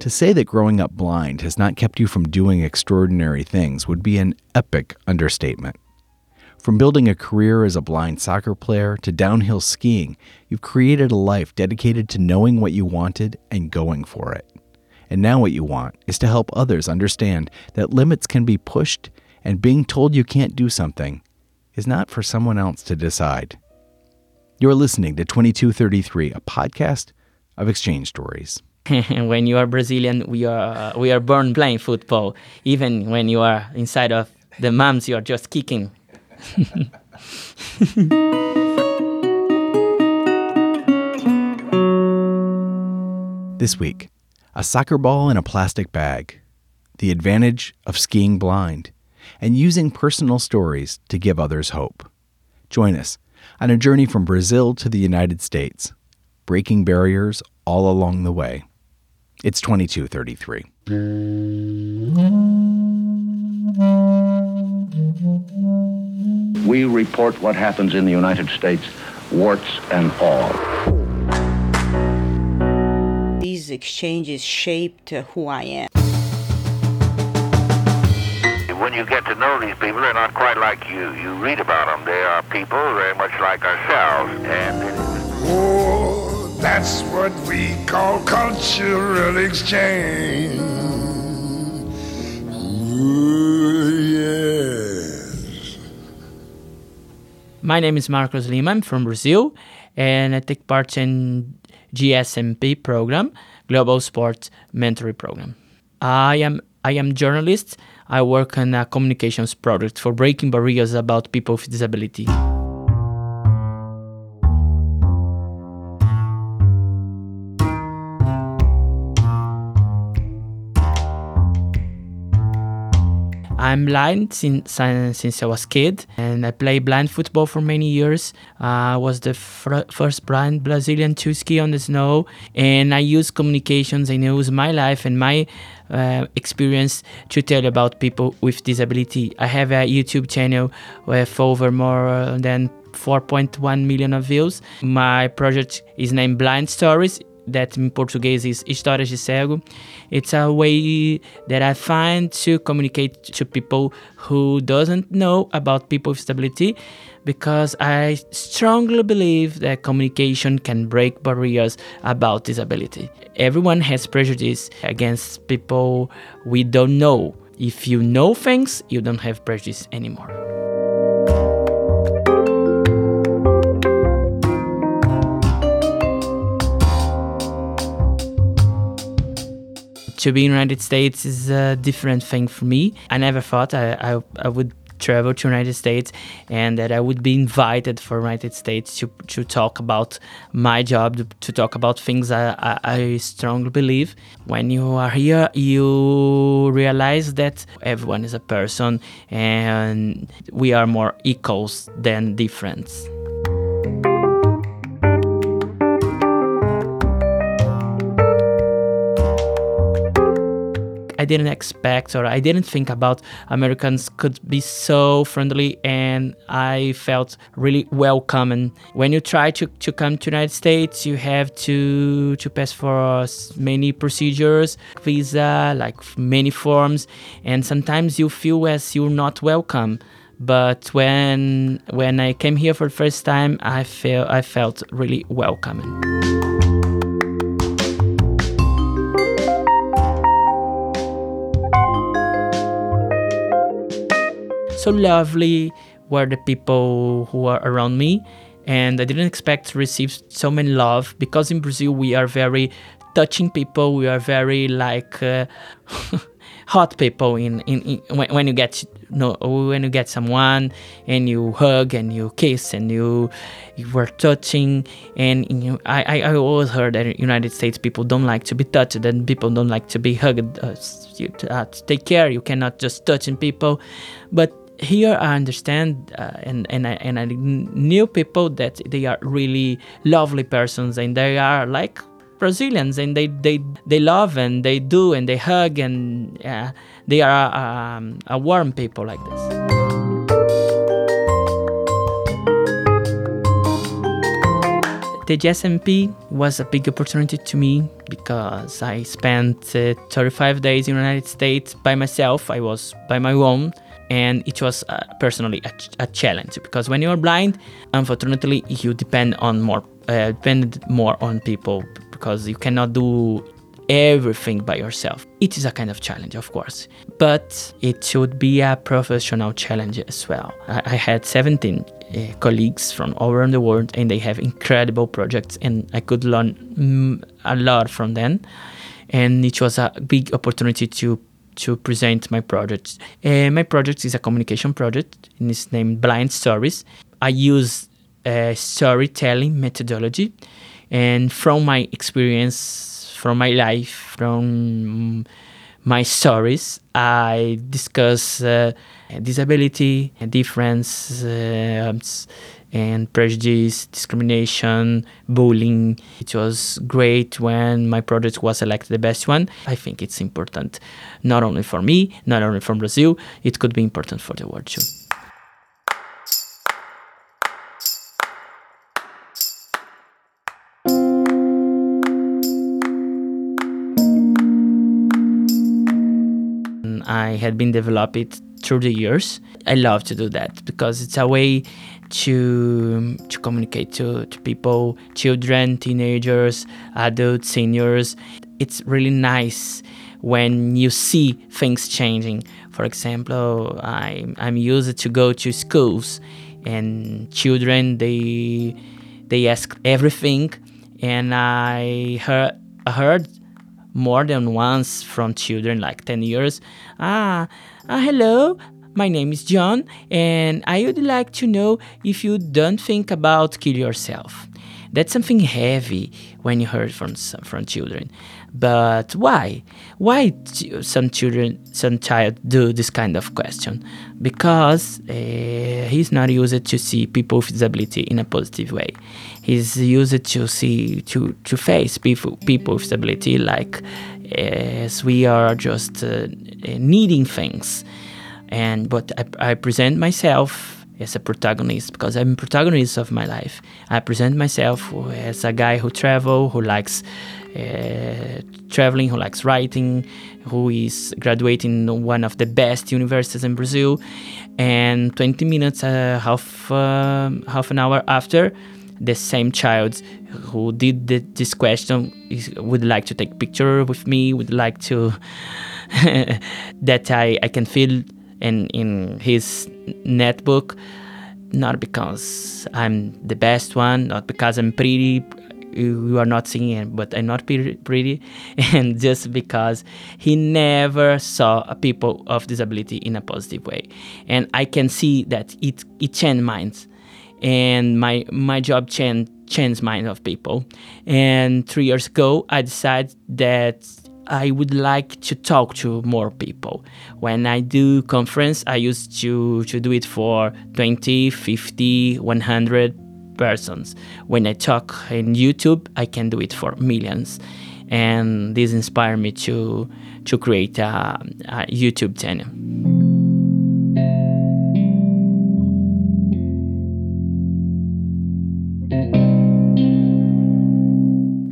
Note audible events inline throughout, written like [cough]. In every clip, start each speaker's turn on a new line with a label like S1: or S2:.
S1: To say that growing up blind has not kept you from doing extraordinary things would be an epic understatement. From building a career as a blind soccer player to downhill skiing, you've created a life dedicated to knowing what you wanted and going for it. And now, what you want is to help others understand that limits can be pushed, and being told you can't do something is not for someone else to decide. You're listening to 2233, a podcast of exchange stories. [laughs]
S2: when you are Brazilian, we are we are born playing football. Even when you are inside of the moms, you are just kicking. [laughs]
S1: this week, a soccer ball in a plastic bag, the advantage of skiing blind, and using personal stories to give others hope. Join us on a journey from Brazil to the United States, breaking barriers all along the way. It's 2233.
S3: We report what happens in the United States, warts and all.
S4: These exchanges shaped uh, who I am.
S5: When you get to know these people, they're not quite like you. You read about them. They are people very much like ourselves. And
S6: oh, that's what we call cultural exchange. Ooh, yes.
S2: My name is Marcos Lima. I'm from Brazil, and I take part in GSMP program, Global Sports Mentoring Program. I am I am journalist. I work on a communications project for breaking barriers about people with disability. I'm blind since, since I was kid, and I played blind football for many years. Uh, I was the fr- first blind Brazilian to ski on the snow, and I use communications. I use my life and my uh, experience to tell about people with disability. I have a YouTube channel with over more than 4.1 million of views. My project is named Blind Stories that in Portuguese is Histórias de Cego. It's a way that I find to communicate to people who doesn't know about people with disability because I strongly believe that communication can break barriers about disability. Everyone has prejudice against people we don't know. If you know things, you don't have prejudice anymore. To be in the United States is a different thing for me. I never thought I, I, I would travel to United States and that I would be invited for United States to, to talk about my job, to talk about things I, I, I strongly believe. When you are here, you realize that everyone is a person and we are more equals than difference. I didn't expect or I didn't think about Americans could be so friendly and I felt really welcome. And when you try to, to come to United States, you have to to pass for many procedures, visa, like many forms, and sometimes you feel as you're not welcome. But when when I came here for the first time, I feel I felt really welcoming. So lovely were the people who are around me and i didn't expect to receive so many love because in brazil we are very touching people we are very like uh, [laughs] hot people in, in, in when, when, you get know, when you get someone and you hug and you kiss and you you were touching. And you I, I always heard that United States people don't like to be touched and people don't like to be hugged. Uh, you, uh, take care you cannot just touching people. But here I understand uh, and and I, and I knew people that they are really lovely persons and they are like Brazilians and they they they love and they do and they hug and uh, they are um, a warm people like this. the GSMP was a big opportunity to me because I spent uh, 35 days in the United States by myself. I was by my own, and it was uh, personally a, ch- a, challenge because when you are blind, unfortunately, you depend on more uh, depend more on people because you cannot do everything by yourself. It is a kind of challenge, of course, but it should be a professional challenge as well. I, I had 17 uh, colleagues from all around the world, and they have incredible projects, and I could learn mm, a lot from them. And it was a big opportunity to to present my project. Uh, my project is a communication project, and it's named Blind Stories. I use a storytelling methodology, and from my experience, from my life, from my stories, I discuss uh, disability, difference, uh, and prejudice, discrimination, bullying. It was great when my project was elected the best one. I think it's important, not only for me, not only from Brazil, it could be important for the world too. I had been developed through the years. I love to do that because it's a way to to communicate to, to people, children, teenagers, adults, seniors. It's really nice when you see things changing. For example, I, I'm used to go to schools and children they they ask everything and I heard, heard more than once from children like 10 years ah, ah hello my name is john and i would like to know if you don't think about kill yourself. That's something heavy when you heard from from children. But why? Why some children some child do this kind of question? Because uh, he's not used to see people with disability in a positive way. He's used to see to to face people people with disability like as we are just uh, needing things and but I, I present myself as a protagonist because I'm protagonist of my life. I present myself as a guy who travel, who likes uh, traveling, who likes writing, who is graduating one of the best universities in Brazil, and 20 minutes, uh, half uh, half an hour after, the same child who did the, this question is, would like to take picture with me, would like to [laughs] that I, I can feel in in his netbook not because I'm the best one, not because I'm pretty. You are not seeing it, but I'm not pretty, [laughs] and just because he never saw people of disability in a positive way, and I can see that it it changed minds, and my my job changed changed mind of people, and three years ago I decided that I would like to talk to more people. When I do conference, I used to, to do it for 20, 50, 100 persons. When I talk in YouTube, I can do it for millions. And this inspired me to, to create a, a YouTube channel.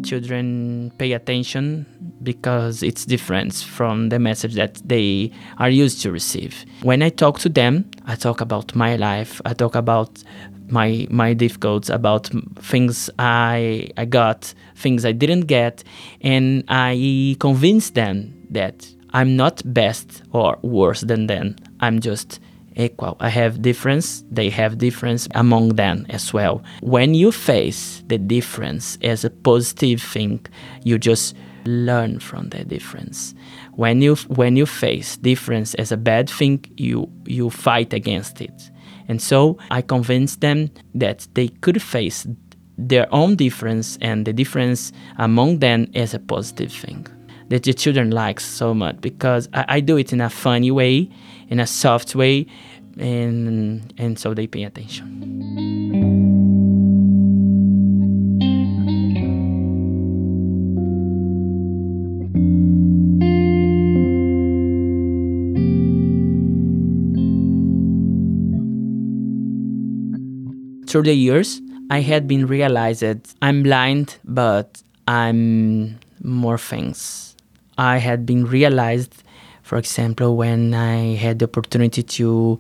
S2: Children pay attention because it's different from the message that they are used to receive. When I talk to them, I talk about my life, I talk about my my difficulties about things I I got, things I didn't get, and I convince them that I'm not best or worse than them. I'm just equal. I have difference, they have difference among them as well. When you face the difference as a positive thing, you just learn from the difference. When you when you face difference as a bad thing, you you fight against it. And so I convinced them that they could face their own difference and the difference among them as a positive thing that the children like so much because I, I do it in a funny way, in a soft way, and and so they pay attention. Through the years, I had been realized I'm blind, but I'm more things. I had been realized, for example, when I had the opportunity to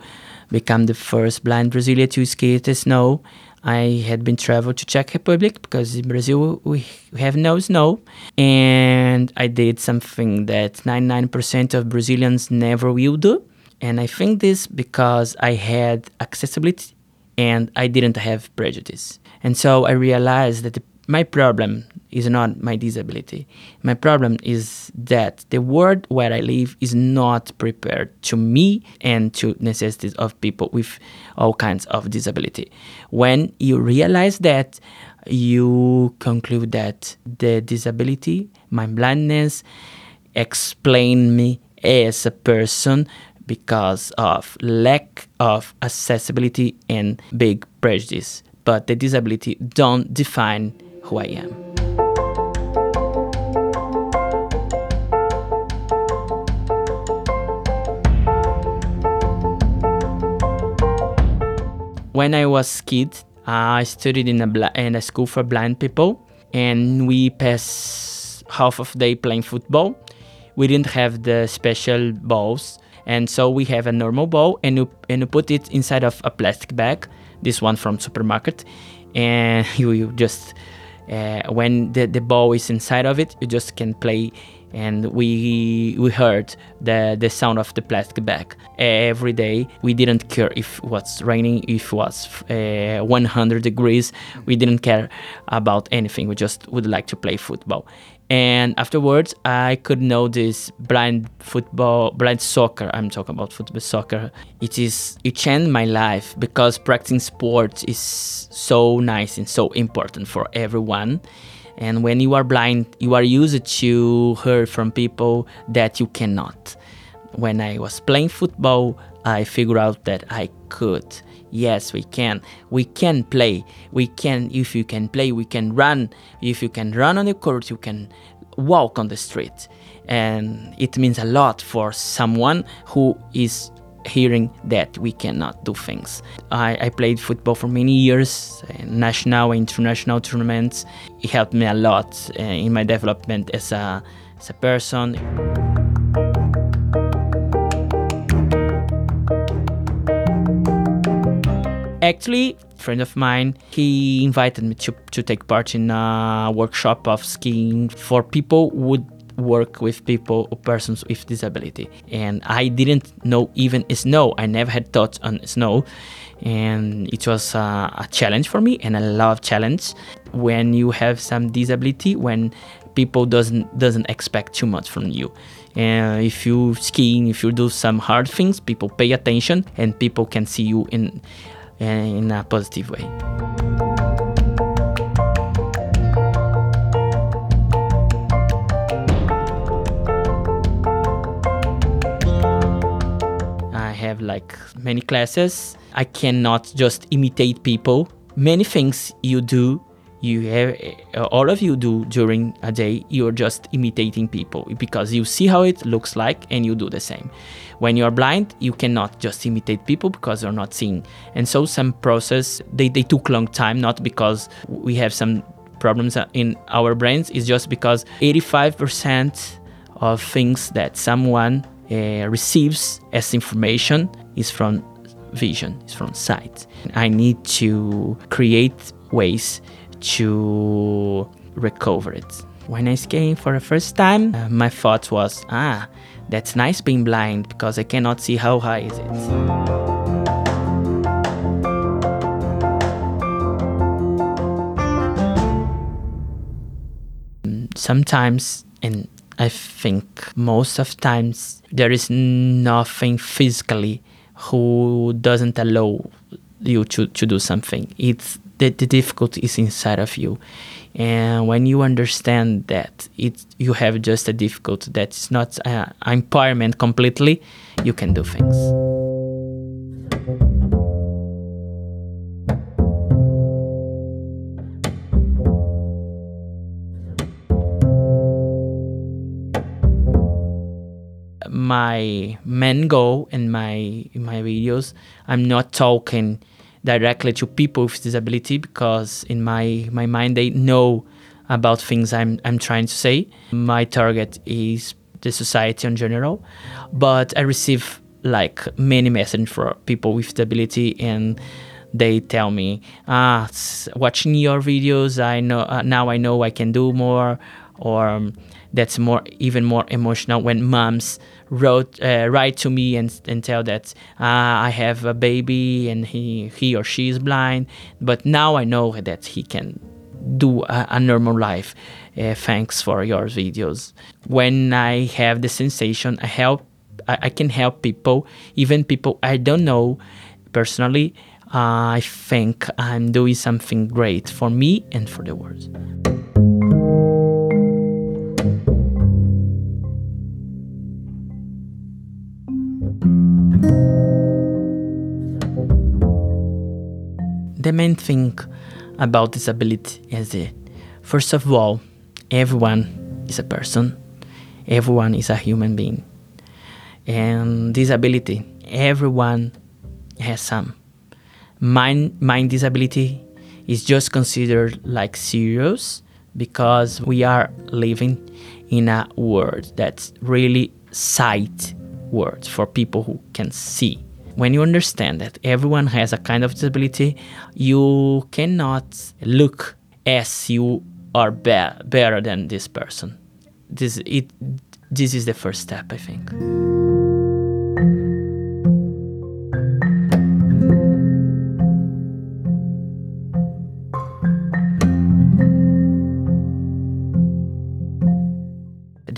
S2: become the first blind Brazilian to ski the snow. I had been traveled to Czech Republic because in Brazil we have no snow, and I did something that 99% of Brazilians never will do. And I think this because I had accessibility and I didn't have prejudice. And so I realized that the, my problem is not my disability. My problem is that the world where I live is not prepared to me and to necessities of people with all kinds of disability. When you realize that, you conclude that the disability, my blindness, explain me as a person because of lack of accessibility and big prejudice. But the disability don't define who I am. When I was kid, I studied in a bl- in a school for blind people, and we passed half of day playing football. We didn't have the special balls, and so we have a normal ball, and you and you put it inside of a plastic bag. This one from supermarket, and [laughs] you, you just uh, when the, the ball is inside of it, you just can play. And we we heard the the sound of the plastic bag every day. We didn't care if it was raining, if it was uh, 100 degrees. We didn't care about anything. We just would like to play football. And afterwards, I could know this blind football, blind soccer. I'm talking about football soccer. It is it changed my life because practicing sports is so nice and so important for everyone. And when you are blind, you are used to hear from people that you cannot. When I was playing football, I figured out that I could. Yes, we can. We can play. We can, if you can play, we can run. If you can run on the court, you can walk on the street. And it means a lot for someone who is hearing that we cannot do things. I, I played football for many years, uh, national and international tournaments. It helped me a lot uh, in my development as a, as a person. Actually, friend of mine, he invited me to, to take part in a workshop of skiing for people who would work with people or persons with disability. And I didn't know even snow. I never had thought on snow. And it was a, a challenge for me and I love challenge when you have some disability, when people doesn't doesn't expect too much from you. And if you skiing, if you do some hard things, people pay attention and people can see you in in a positive way. I have like many classes. I cannot just imitate people. Many things you do, you have uh, all of you do during a day. You're just imitating people because you see how it looks like and you do the same. When you are blind, you cannot just imitate people because you're not seeing. And so some process they, they took long time, not because we have some problems in our brains, it's just because 85% of things that someone uh, receives as information is from vision, is from sight. I need to create ways to recover it. When I skiing for the first time, uh, my thought was, ah, that's nice being blind because I cannot see how high is it. Sometimes, and I think most of times, there is nothing physically who doesn't allow you to, to do something. It's the, the difficulty is inside of you. And when you understand that it you have just a difficulty that's not uh, impairment completely you can do things. My main goal in my in my videos i'm not talking directly to people with disability because in my my mind they know about things I'm I'm trying to say. My target is the society in general, but I receive like many messages for people with disability and they tell me ah watching your videos i know uh, now i know i can do more or um, that's more even more emotional when moms wrote uh, write to me and, and tell that ah, i have a baby and he he or she is blind. But now i know that he can do a, a normal life. Uh, thanks for your videos. When i have the sensation i help I, I can help people even people i don't know personally uh, i think i'm doing something great for me and for the world the main thing about disability is that first of all everyone is a person. Everyone is a human being. And disability everyone has some. Mine mine disability is just considered like serious because we are living in a world that's really sight world for people who can see when you understand that everyone has a kind of disability you cannot look as you are be- better than this person. This it this is the first step i think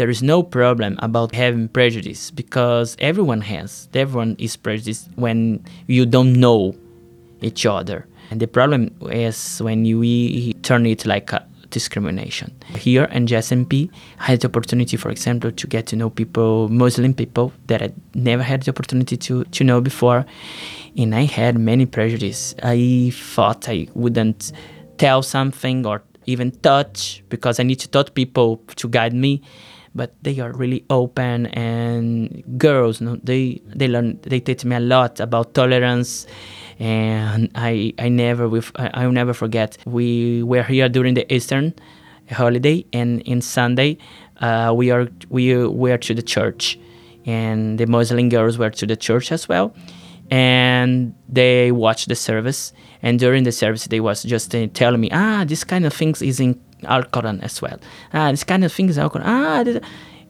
S2: there is no problem about having prejudice because everyone has everyone is prejudiced when you don't know each other. And the problem is when you turn it like a discrimination. Here in GSMP I had the opportunity for example to get to know people Muslim people that I never had the opportunity to, to know before. And I had many prejudice I thought I wouldn't tell something or even touch because I need to touch people to guide me but they are really open and girls no, they they learn they teach me a lot about tolerance and I I never with I, I'll never forget. We were here during the Eastern holiday and in Sunday uh, we are we were to the church and the Muslim girls were to the church as well and they watched the service and during the service they was just uh, telling me ah this kind of things is in Al Quran as well. Ah this kind of things Quran ah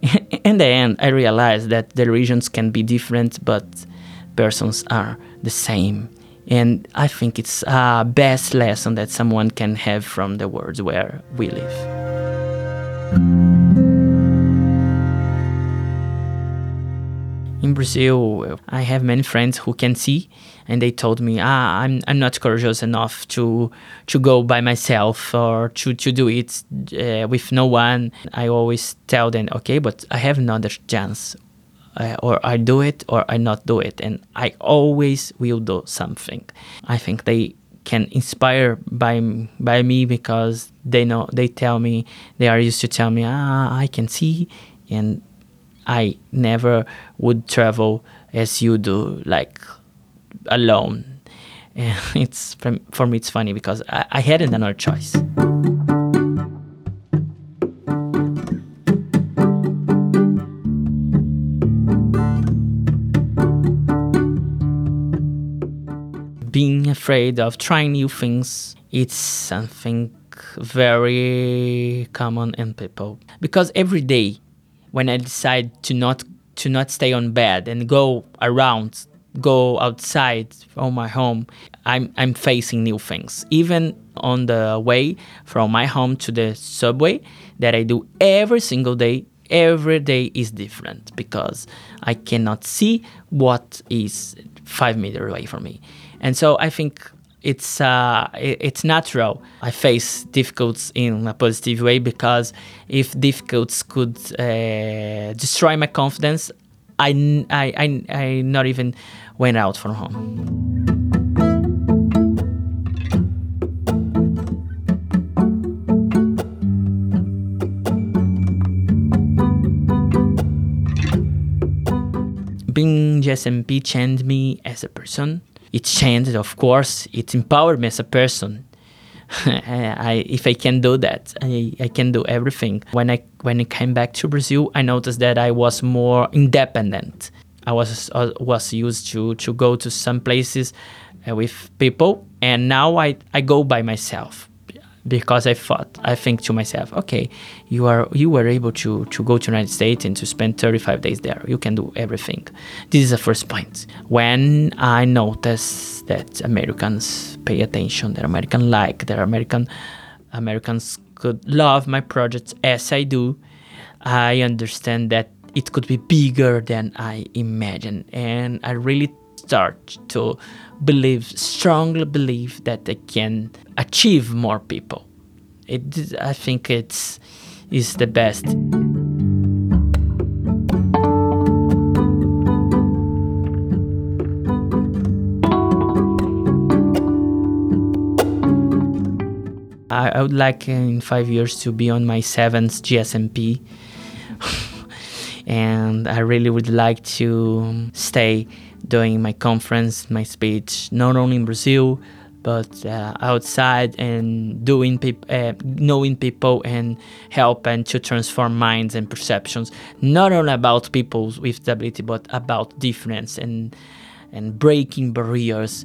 S2: [laughs] in the end I realized that the regions can be different but persons are the same. And I think it's a best lesson that someone can have from the world where we live in Brazil, I have many friends who can see, and they told me, "Ah, I'm I'm not courageous enough to to go by myself or to to do it uh, with no one." I always tell them, "Okay, but I have another chance, uh, or I do it or I not do it, and I always will do something." I think they can inspire by by me because they know they tell me they are used to tell me, "Ah, I can see," and I never would travel as you do, like alone. And [laughs] it's for me, it's funny because I, I hadn't another choice. Being afraid of trying new things, it's something very common in people because every day when I decide to not to not stay on bed and go around, go outside from my home, I'm I'm facing new things. Even on the way from my home to the subway that I do every single day, every day is different because I cannot see what is five meters away from me. And so I think it's uh, it's natural. I face difficulties in a positive way because if difficulties could uh, destroy my confidence, I, I, I, I not even went out from home. Being GSMP changed me as a person it changed, of course. It empowered me as a person. [laughs] I, if I can do that, I, I can do everything. When I when I came back to Brazil, I noticed that I was more independent. I was uh, was used to to go to some places uh, with people, and now I, I go by myself because I thought I think to myself, okay, you are you were able to to go to United States and to spend 35 days there. You can do everything. This is the first point. When I noticed that Americans pay attention, that American like, that American Americans could love my projects as I do, I understand that it could be bigger than I imagined, and I really start to believe, strongly believe that they can achieve more people. It, I think it's is the best. I, I would like in five years to be on my seventh GSMP. [laughs] and I really would like to stay doing my conference, my speech, not only in Brazil, but uh, outside and doing peop- uh, knowing people and helping to transform minds and perceptions, not only about people with disability, but about difference and and breaking barriers.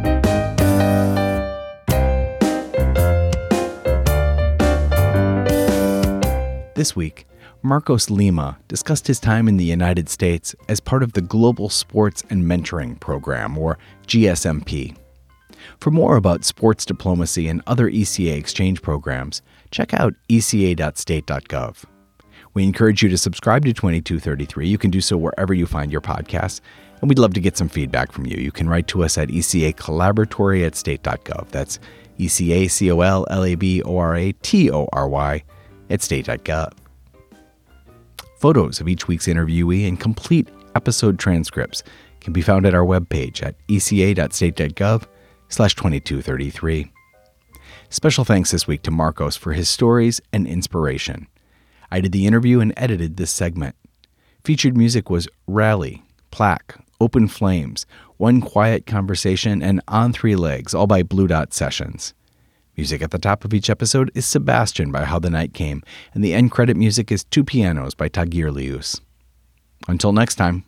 S1: This week, Marcos Lima discussed his time in the United States as part of the Global Sports and Mentoring Program, or GSMP. For more about sports diplomacy and other ECA exchange programs, check out eca.state.gov. We encourage you to subscribe to 2233. You can do so wherever you find your podcasts, and we'd love to get some feedback from you. You can write to us at ECA Collaboratory at state.gov. That's E C A C O L L A B O R A T O R Y at state.gov. Photos of each week's interviewee and complete episode transcripts can be found at our webpage at eca.state.gov slash 2233. Special thanks this week to Marcos for his stories and inspiration. I did the interview and edited this segment. Featured music was Rally, Plaque, Open Flames, One Quiet Conversation, and On Three Legs, all by Blue Dot Sessions. Music at the top of each episode is Sebastian by How the Night Came, and the end credit music is Two Pianos by Tagirijus. Until next time.